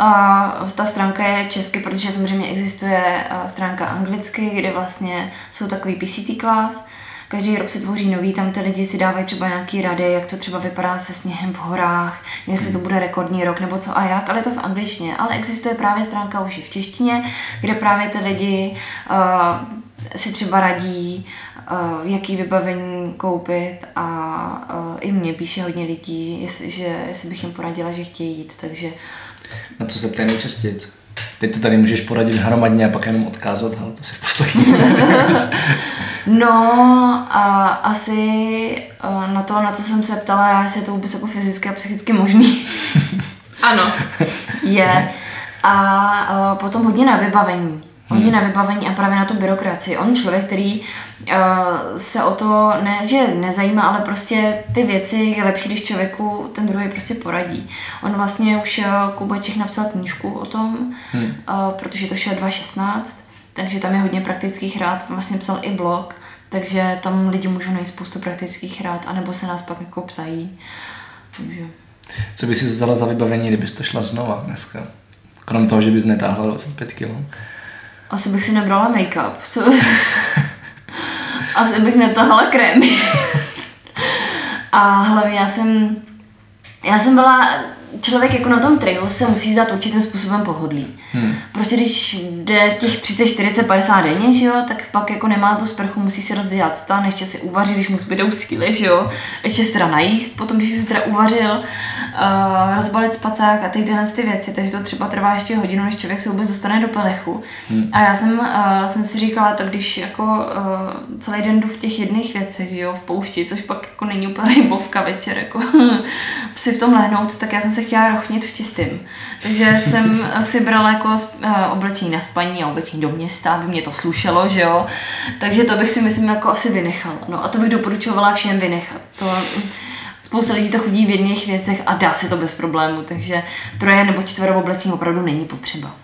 Uh, ta stránka je česky, protože samozřejmě existuje uh, stránka anglicky, kde vlastně jsou takový PCT class. Každý rok se tvoří nový, tam ty lidi si dávají třeba nějaký rady, jak to třeba vypadá se sněhem v horách, jestli to bude rekordní rok nebo co a jak, ale je to v angličtině. Ale existuje právě stránka už i v češtině, kde právě ty lidi uh, si třeba radí, jaký vybavení koupit a uh, i mě píše hodně lidí, jestli, že, jestli bych jim poradila, že chtějí jít, takže Na co se ptají nejčastěji? Teď to tady můžeš poradit hromadně a pak jenom odkázat, ale to si poslechni. [LAUGHS] No a asi uh, na to, na co jsem se ptala, já, jestli je to vůbec jako fyzicky a psychicky možný, Ano. [LAUGHS] je. A potom hodně na vybavení. Hodně na vybavení a právě na tu byrokracii. On člověk, který uh, se o to ne, že nezajímá, ale prostě ty věci je lepší, když člověku ten druhý prostě poradí. On vlastně už uh, Kuba Čech napsal knížku o tom, Hmm. uh, protože to šel 2016, takže tam je hodně praktických rád, vlastně psal i blog, takže tam lidi můžou najít spoustu praktických rád, anebo se nás pak jako ptají. Takže. Co by si vzala za vybavení, kdybys to šla znova dneska? Krom toho, že bys netáhla 25 kg. Asi bych si nebrala make-up. Asi bych netahala krémy. A hlavně já jsem, já jsem byla, člověk jako na tom trailu se musí zdát určitým způsobem pohodlí. Hmm. Prostě když jde těch 30, 40, 50 denně, že jo, tak pak jako nemá tu sprchu, musí si rozdělat stan, ještě si uvařit, když mu zbydou síly, že jo, ještě se teda najíst, potom když už si teda uvařil, uh, rozbalit spacák a ty tyhle ty věci, takže to třeba trvá ještě hodinu, než člověk se vůbec dostane do pelechu. Hmm. A já jsem, uh, jsem si říkala, to když jako uh, celý den jdu v těch jedných věcech, že jo, v poušti, což pak jako není úplně [LAUGHS] libovka večer, jako [LAUGHS] si v tom lehnout, tak já jsem se chtěla rochnit v čistým. Takže jsem [LAUGHS] si brala jako uh, oblečení na spaní a oblečení do města, aby mě to slušelo, že jo. Takže to bych si myslím jako asi vynechala. No a to bych doporučovala všem vynechat. To, Spousta lidí to chodí v jedných věcech a dá si to bez problému, takže troje nebo čtvero oblečení opravdu není potřeba.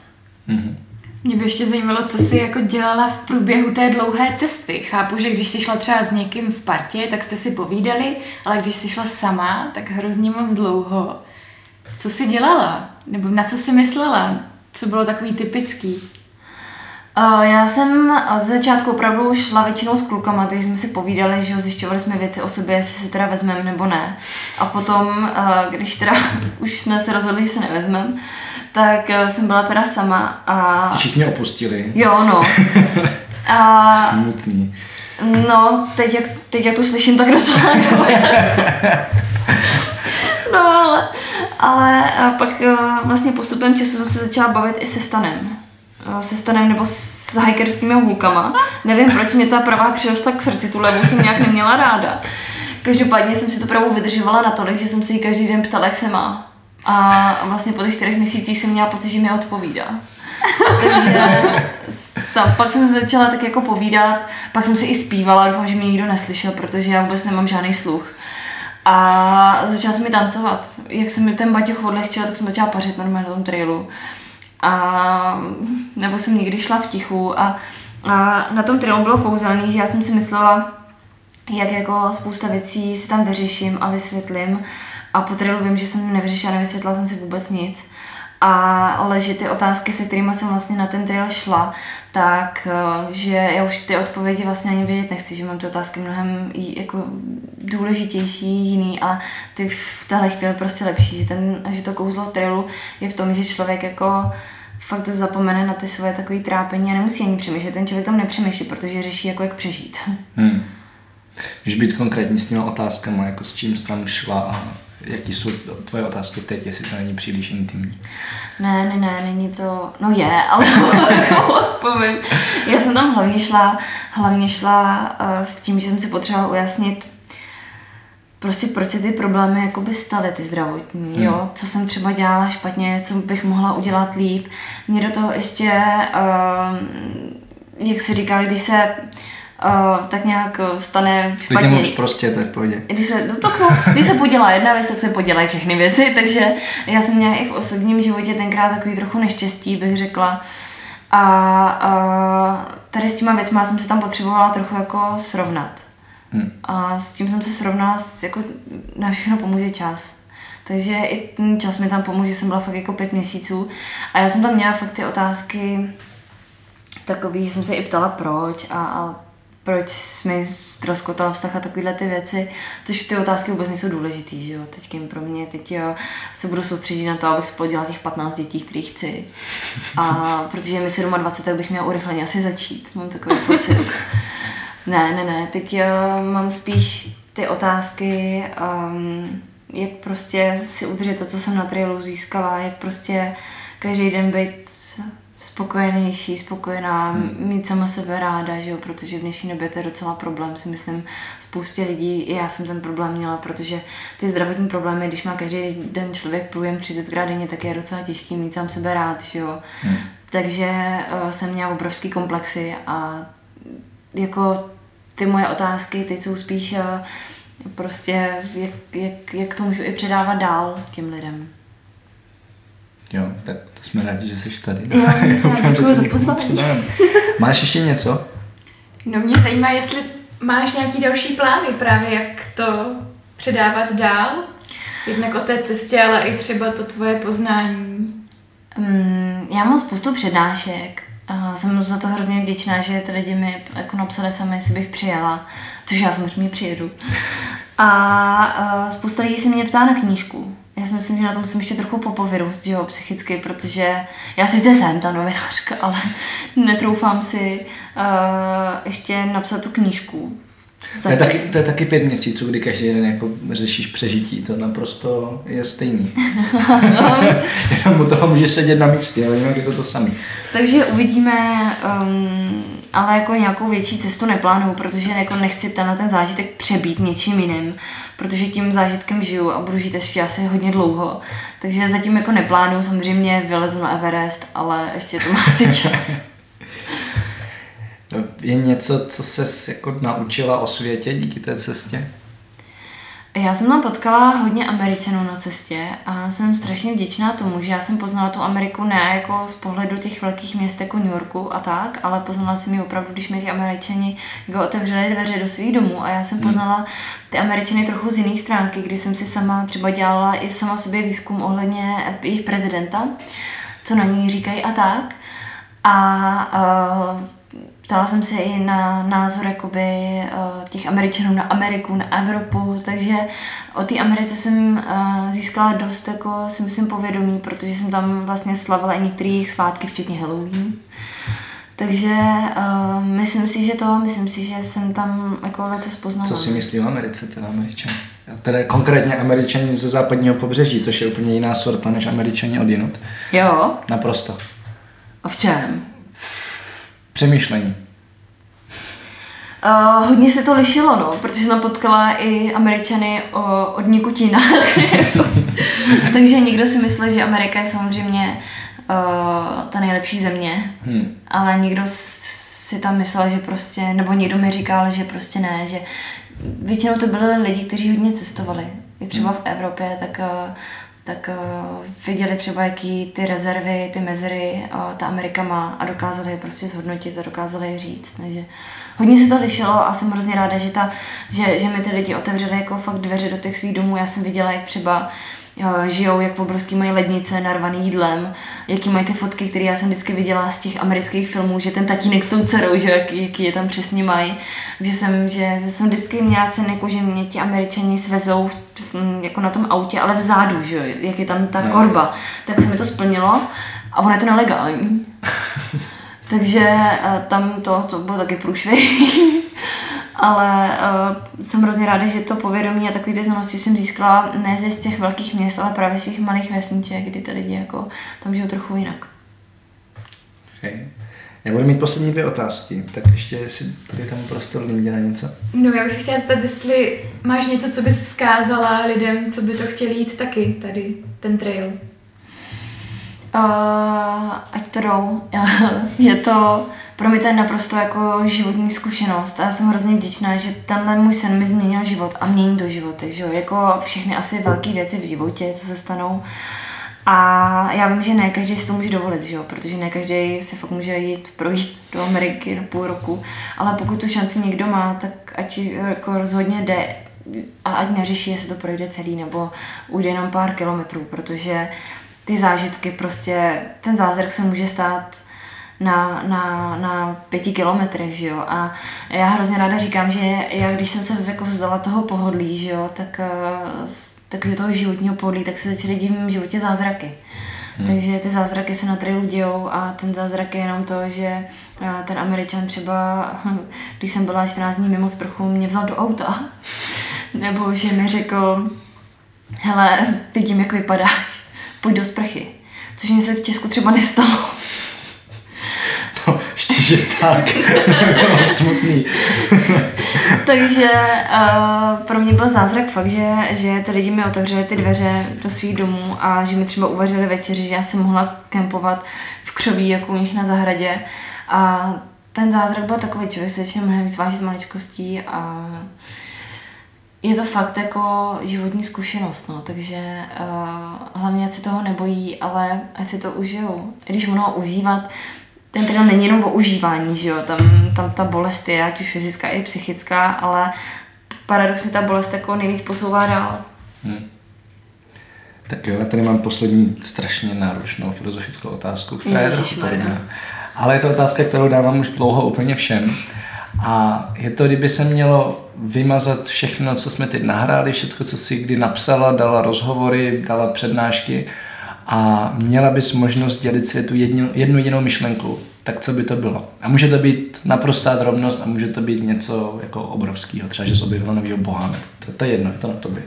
Mhm. Mě by ještě zajímalo, co jsi jako dělala v průběhu té dlouhé cesty. Chápu, že když jsi šla třeba s někým v partě, tak jste si povídali, ale když jsi šla sama, tak hrozně moc dlouho. Co jsi dělala? Nebo na co jsi myslela? Co bylo takový typický? Já jsem z začátku opravdu šla většinou s klukama, takže jsme si povídali, že jo, zjišťovali jsme věci o sobě, jestli se teda vezmeme nebo ne. A potom, uh, když teda [LAUGHS] už jsme se rozhodli, že se nevezmeme, tak uh, jsem byla teda sama a... Ty všichni opustili. Jo, no. [LAUGHS] A, Smutný. no, teď jak, teď jak to slyším, tak docela. [LAUGHS] No, ale, ale a pak uh, vlastně postupem času jsem se začala bavit i se Stanem. Uh, Se Stanem nebo s hikerskými hůlkama. Nevím, proč mě ta pravá přirostla k srdci, tu levou jsem nějak neměla ráda. Každopádně jsem si tu pravou vydržovala natolik, že jsem se jí každý den ptala, jak se má. A vlastně po těch čtyřech měsících jsem měla pocit, že mi odpovídá. Takže tam, pak jsem se začala tak jako povídat, pak jsem si i zpívala, doufám, že mě nikdo neslyšel, protože já vůbec nemám žádný sluch. A začala jsem mi tancovat. Jak se mi ten baťoch odlehčil, tak jsem začala pařit normálně na tom trailu. A nebo jsem někdy šla v tichu a, a na tom trailu bylo kouzelný, že já jsem si myslela, jak jako spousta věcí si tam vyřeším a vysvětlím. A po trailu vím, že jsem nevyřešila, nevysvětlila jsem si vůbec nic. A, ale že ty otázky, se kterými jsem vlastně na ten trail šla, tak eh, že já už ty odpovědi vlastně ani vědět nechci, že mám ty otázky mnohem jako důležitější, jiný a ty v téhle chvíli prostě lepší, že, ten, že to kouzlo trailu je v tom, že člověk jako fakt zapomene na ty svoje takové trápení a nemusí ani přemýšlet. Ten člověk tam nepřemýšlí, protože řeší, jako jak přežít. Hmm. Můžeš být konkrétní s těmi otázkami, jako s čím jsi tam šla a jaký jsou tvoje otázky teď, jestli to není příliš intimní? Ne, ne, ne, není to, no je, ale [LAUGHS] odpovím. Já jsem tam hlavně šla, hlavně šla uh, s tím, že jsem si potřebovala ujasnit, prostě proč se ty problémy jakoby staly, ty zdravotní, hmm. jo, co jsem třeba dělala špatně, co bych mohla udělat líp. Mě do toho ještě, uh, jak se říká, když se uh, tak nějak stane špatně. Klidně mluvíš prostě, to je v pohodě. Když se, no, tak no, když se podělá jedna věc, tak se podělají všechny věci, takže já jsem měla i v osobním životě tenkrát takový trochu neštěstí, bych řekla. A, a tady s těma věcma jsem se tam potřebovala trochu jako srovnat. Hmm. A s tím jsem se srovnala, s, jako na všechno pomůže čas. Takže i ten čas mi tam pomůže, jsem byla fakt jako pět měsíců. A já jsem tam měla fakt ty otázky takový, že jsem se i ptala proč a, a proč jsme rozkotala vztah a takovéhle ty věci, což ty otázky vůbec nejsou důležitý, že jo, teď pro mě, teď jo, se budu soustředit na to, abych splodila těch 15 dětí, kterých chci. A protože mi 27, tak bych měla urychleně asi začít, mám takový pocit. [LAUGHS] Ne, ne, ne, teď uh, mám spíš ty otázky, um, jak prostě si udržet to, co jsem na trailu získala, jak prostě každý den být spokojenější, spokojená, hmm. mít sama sebe ráda, že jo, protože v dnešní době to je docela problém, si myslím, spoustě lidí, i já jsem ten problém měla, protože ty zdravotní problémy, když má každý den člověk průjem 30 krát denně, tak je docela těžký mít sám sebe rád, že jo. Hmm. Takže uh, jsem měla obrovský komplexy a jako ty moje otázky teď jsou spíš uh, prostě, jak, jak, jak to můžu i předávat dál těm lidem. Jo, tak to jsme rádi, že jsi tady. Jo, já [LAUGHS] děkuji za pozvání. Máš ještě něco? No mě zajímá, jestli máš nějaký další plány právě, jak to předávat dál. Jednak o té cestě, ale i třeba to tvoje poznání. Um, já mám spoustu přednášek. Uh, jsem za to hrozně vděčná, že ty lidi mi jako napsali sami, jestli bych přijela, což já samozřejmě přijedu. A uh, spousta lidí se mě ptá na knížku. Já si myslím, že na tom musím ještě trochu popovyrůst, jo, psychicky, protože já si zde jsem ta novinářka, [LAUGHS] ale netroufám si uh, ještě napsat tu knížku. To je, taky, to je taky pět měsíců, kdy každý den jako řešíš přežití, to naprosto je stejný. Jenom [LAUGHS] u toho můžeš sedět na místě, ale jinak je to to samý. Takže uvidíme, um, ale jako nějakou větší cestu neplánuju, protože jako nechci tenhle ten zážitek přebít něčím jiným, protože tím zážitkem žiju a budu žít ještě asi hodně dlouho. Takže zatím jako neplánuju, samozřejmě vylezu na Everest, ale ještě to má asi čas. Je něco, co se jako naučila o světě díky té cestě? Já jsem tam potkala hodně Američanů na cestě a jsem strašně vděčná tomu, že já jsem poznala tu Ameriku ne jako z pohledu těch velkých měst jako New Yorku a tak, ale poznala jsem ji opravdu, když mi ti Američani jako otevřeli dveře do svých domů a já jsem hmm. poznala ty Američany trochu z jiných stránky, kdy jsem si sama třeba dělala i sama sobě výzkum ohledně jejich prezidenta, co na ní říkají a tak. A uh, ptala jsem se i na názor jakoby, uh, těch Američanů na Ameriku, na Evropu, takže o té Americe jsem uh, získala dost, jako si myslím, povědomí, protože jsem tam vlastně slavila i některé jejich svátky, včetně Halloween. Takže uh, myslím si, že to, myslím si, že jsem tam jako něco spoznala. Co si myslí o Americe, teda Američan? Teda konkrétně Američani ze západního pobřeží, což je úplně jiná sorta než Američani odinut. Jo? Naprosto. A v čem? Přemýšlení? Uh, hodně se to lišilo, no, protože jsem potkala i Američany o, od nikotina. [LAUGHS] Takže někdo si myslel, že Amerika je samozřejmě uh, ta nejlepší země, hmm. ale někdo si tam myslel, že prostě, nebo někdo mi říkal, že prostě ne, že většinou to byly lidi, kteří hodně cestovali. I třeba v Evropě, tak uh, tak uh, viděli třeba, jaký ty rezervy, ty mezery uh, ta Amerika má a dokázali je prostě zhodnotit a dokázali je říct. Takže hodně se to lišilo a jsem hrozně ráda, že, ta, že, že mi ty lidi otevřeli jako fakt dveře do těch svých domů. Já jsem viděla, jak třeba žijou, jak obrovský mají lednice narvaný jídlem, jaký mají ty fotky, které já jsem vždycky viděla z těch amerických filmů, že ten tatínek s tou dcerou, že jaký, jaký je tam přesně mají, že jsem, že jsem vždycky měla sen, jako, že mě ti američani svezou v, jako na tom autě, ale vzadu, že jak je tam ta no. korba, tak se mi to splnilo a ono je to nelegální. [LAUGHS] Takže eh, tam to, to bylo taky průšvih. [LAUGHS] ale uh, jsem hrozně ráda, že to povědomí a takové ty znalosti jsem získala ne ze z těch velkých měst, ale právě z těch malých vesniček, kdy ty lidi jako tam žijou trochu jinak. Okay. Já budu mít poslední dvě otázky, tak ještě si tady tam prostor Lindě na něco. No já bych se chtěla zeptat, jestli máš něco, co bys vzkázala lidem, co by to chtěli jít taky, tady, ten trail. Uh, ať to jdou. [LAUGHS] je to, pro mě to je naprosto jako životní zkušenost a já jsem hrozně vděčná, že tenhle můj sen mi změnil život a mění to životy, že jo? Jako všechny asi velké věci v životě, co se stanou. A já vím, že ne každý si to může dovolit, že jo? protože ne každý si fakt může jít projít do Ameriky na půl roku, ale pokud tu šanci někdo má, tak ať jako rozhodně jde a ať neřeší, jestli to projde celý nebo ujde jenom pár kilometrů, protože ty zážitky prostě, ten zázrak se může stát na, na, na pěti kilometrech, že jo. A já hrozně ráda říkám, že já když jsem se jako vzdala toho pohodlí, že jo, tak eh, takového toho životního pohodlí, tak se začaly dít v mém životě zázraky. Hmm. Takže ty zázraky se na trailu dějou a ten zázrak je jenom to, že eh, ten američan třeba, [LAUGHS] když jsem byla 14 dní mimo sprchu, mě vzal do auta. [LAUGHS] Nebo že mi řekl, hele, vidím, jak vypadáš pojď do sprchy. Což mi se v Česku třeba nestalo. Že tak. bylo [LAUGHS] smutný. Takže uh, pro mě byl zázrak fakt, že, že ty lidi mi otevřeli ty dveře do svých domů a že mi třeba uvařili večeři, že já jsem mohla kempovat v křoví, jako u nich na zahradě. A ten zázrak byl takový, člověk se začne mnohem víc vážit maličkostí a je to fakt jako životní zkušenost, no, takže uh, hlavně ať se toho nebojí, ale ať si to užijou. Když mnoho užívat, ten trail není jenom o užívání, že jo, tam, tam ta bolest je, ať už fyzická i psychická, ale paradoxně ta bolest jako nejvíc posouvá dál. Hmm. Tak jo, já tady mám poslední strašně náročnou filozofickou otázku, která je Ale je to otázka, kterou dávám už dlouho úplně všem. A je to, kdyby se mělo vymazat všechno, co jsme teď nahráli, všechno, co si kdy napsala, dala rozhovory, dala přednášky a měla bys možnost dělit světu jednu, jednu jinou myšlenku, tak co by to bylo? A může to být naprostá drobnost a může to být něco jako obrovského, třeba, že jsi objevila novýho boha. To, to je jedno, je to na tobě.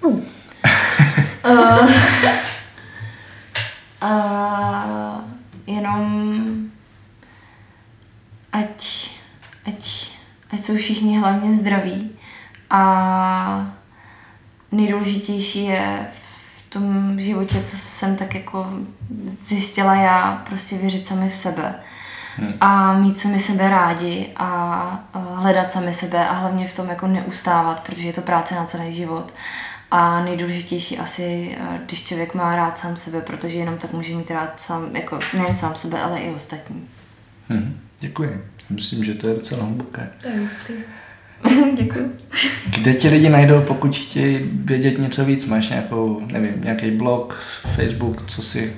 Uh. [LAUGHS] [LAUGHS] uh, uh, jenom ať, ať, ať jsou všichni hlavně zdraví a nejdůležitější je v tom životě, co jsem tak jako zjistila já, prostě věřit sami v sebe. Hmm. A mít sami sebe rádi a hledat sami sebe a hlavně v tom jako neustávat, protože je to práce na celý život. A nejdůležitější asi, když člověk má rád sám sebe, protože jenom tak může mít rád sám, jako nejen sám sebe, ale i ostatní. Hmm. Děkuji. Myslím, že to je docela hluboké. To je hustý. [LAUGHS] Děkuji. Kde ti lidi najdou, pokud chtějí vědět něco víc? Máš nějakou, nevím, nějaký blog, Facebook, co si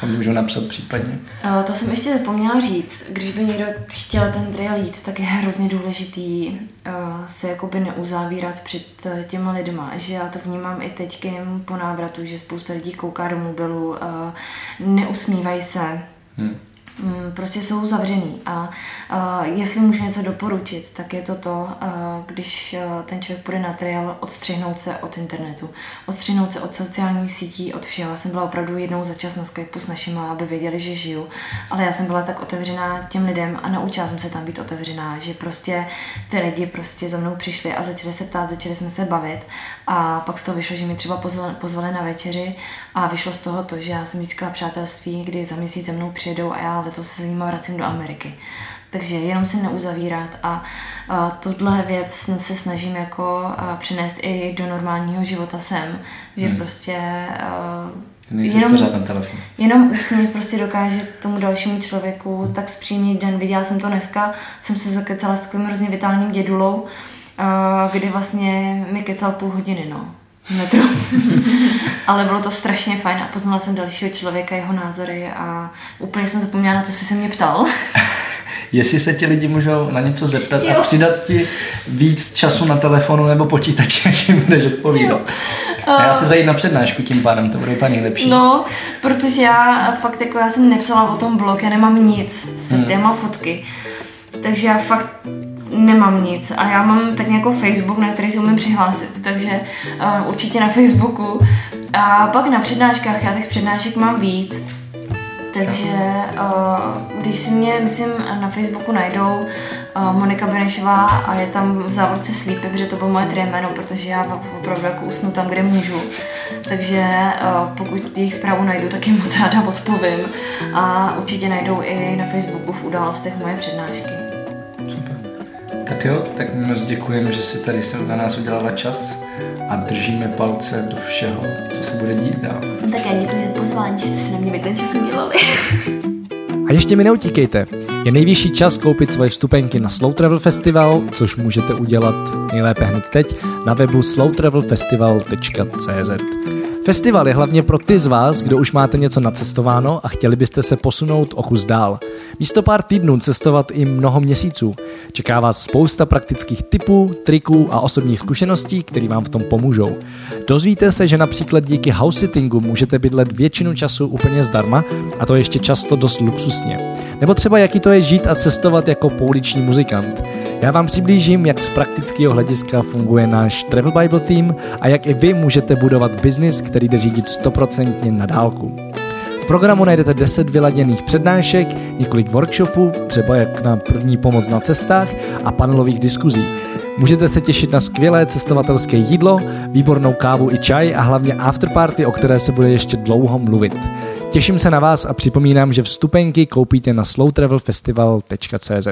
kam můžu napsat případně? Uh, to jsem ještě zapomněla říct. Když by někdo chtěl ten trail jít, tak je hrozně důležitý uh, se jakoby neuzávírat před uh, těma lidma. Že já to vnímám i teď po návratu, že spousta lidí kouká do mobilu, neusmívají se. Hmm Mm, prostě jsou zavřený. A uh, jestli můžu něco doporučit, tak je to to, uh, když ten člověk půjde na trail, odstřihnout se od internetu, odstřihnout se od sociálních sítí, od všeho. Já jsem byla opravdu jednou za čas na Skypeu s našima, aby věděli, že žiju, ale já jsem byla tak otevřená těm lidem a naučila jsem se tam být otevřená, že prostě ty lidi prostě za mnou přišli a začali se ptát, začali jsme se bavit a pak z toho vyšlo, že mi třeba pozvali, pozvali na večeři a vyšlo z toho to, že já jsem získala přátelství, kdy za měsíc ze mnou přijedou a já letos se s nimi vracím do Ameriky. Takže jenom se neuzavírat a, a tohle věc se snažím jako přinést i do normálního života sem, že hmm. prostě jenom, pořád na telefon. jenom úsměv prostě dokáže tomu dalšímu člověku tak zpřímnit den. Viděla jsem to dneska, jsem se zakecala s takovým hrozně vitálním dědulou, kdy vlastně mi kecal půl hodiny, no. Metru. [LAUGHS] Ale bylo to strašně fajn a poznala jsem dalšího člověka, jeho názory a úplně jsem zapomněla na to, co se mě ptal. [LAUGHS] Jestli se ti lidi můžou na něco zeptat jo. a přidat ti víc času na telefonu nebo počítači, než [LAUGHS] jim budeš odpovídat. A já se zajít na přednášku tím pádem, to bude úplně nejlepší. No, protože já fakt jako já jsem nepsala o tom blog, já nemám nic, s hmm. mám fotky. Takže já fakt nemám nic a já mám tak jako Facebook, na který se umím přihlásit, takže uh, určitě na Facebooku. A pak na přednáškách, já těch přednášek mám víc, takže uh, když si mě, myslím, na Facebooku najdou uh, Monika Benešová a je tam v závodce Sleepy, protože to bylo moje trémeno, protože já opravdu jako usnu tam, kde můžu. Takže uh, pokud jejich zprávu najdu, tak jim moc ráda odpovím. A určitě najdou i na Facebooku v událostech moje přednášky. Tak jo, tak moc děkujeme, že si tady na nás udělala čas a držíme palce do všeho, co se bude dít dál. Tak já děkuji za pozvání, že jste si na mě ten čas udělali. A ještě mi neutíkejte. Je nejvyšší čas koupit svoje vstupenky na Slow Travel Festival, což můžete udělat nejlépe hned teď na webu slowtravelfestival.cz. Festival je hlavně pro ty z vás, kdo už máte něco nacestováno a chtěli byste se posunout o kus dál. Místo pár týdnů cestovat i mnoho měsíců. Čeká vás spousta praktických typů, triků a osobních zkušeností, které vám v tom pomůžou. Dozvíte se, že například díky house sittingu můžete bydlet většinu času úplně zdarma a to ještě často dost luxusně. Nebo třeba jaký to je žít a cestovat jako pouliční muzikant. Já vám přiblížím, jak z praktického hlediska funguje náš Travel Bible Team a jak i vy můžete budovat biznis, který jde řídit stoprocentně na dálku. Programu najdete 10 vyladěných přednášek, několik workshopů, třeba jak na první pomoc na cestách a panelových diskuzí. Můžete se těšit na skvělé cestovatelské jídlo, výbornou kávu i čaj a hlavně afterparty, o které se bude ještě dlouho mluvit. Těším se na vás a připomínám, že vstupenky koupíte na slowtravelfestival.cz.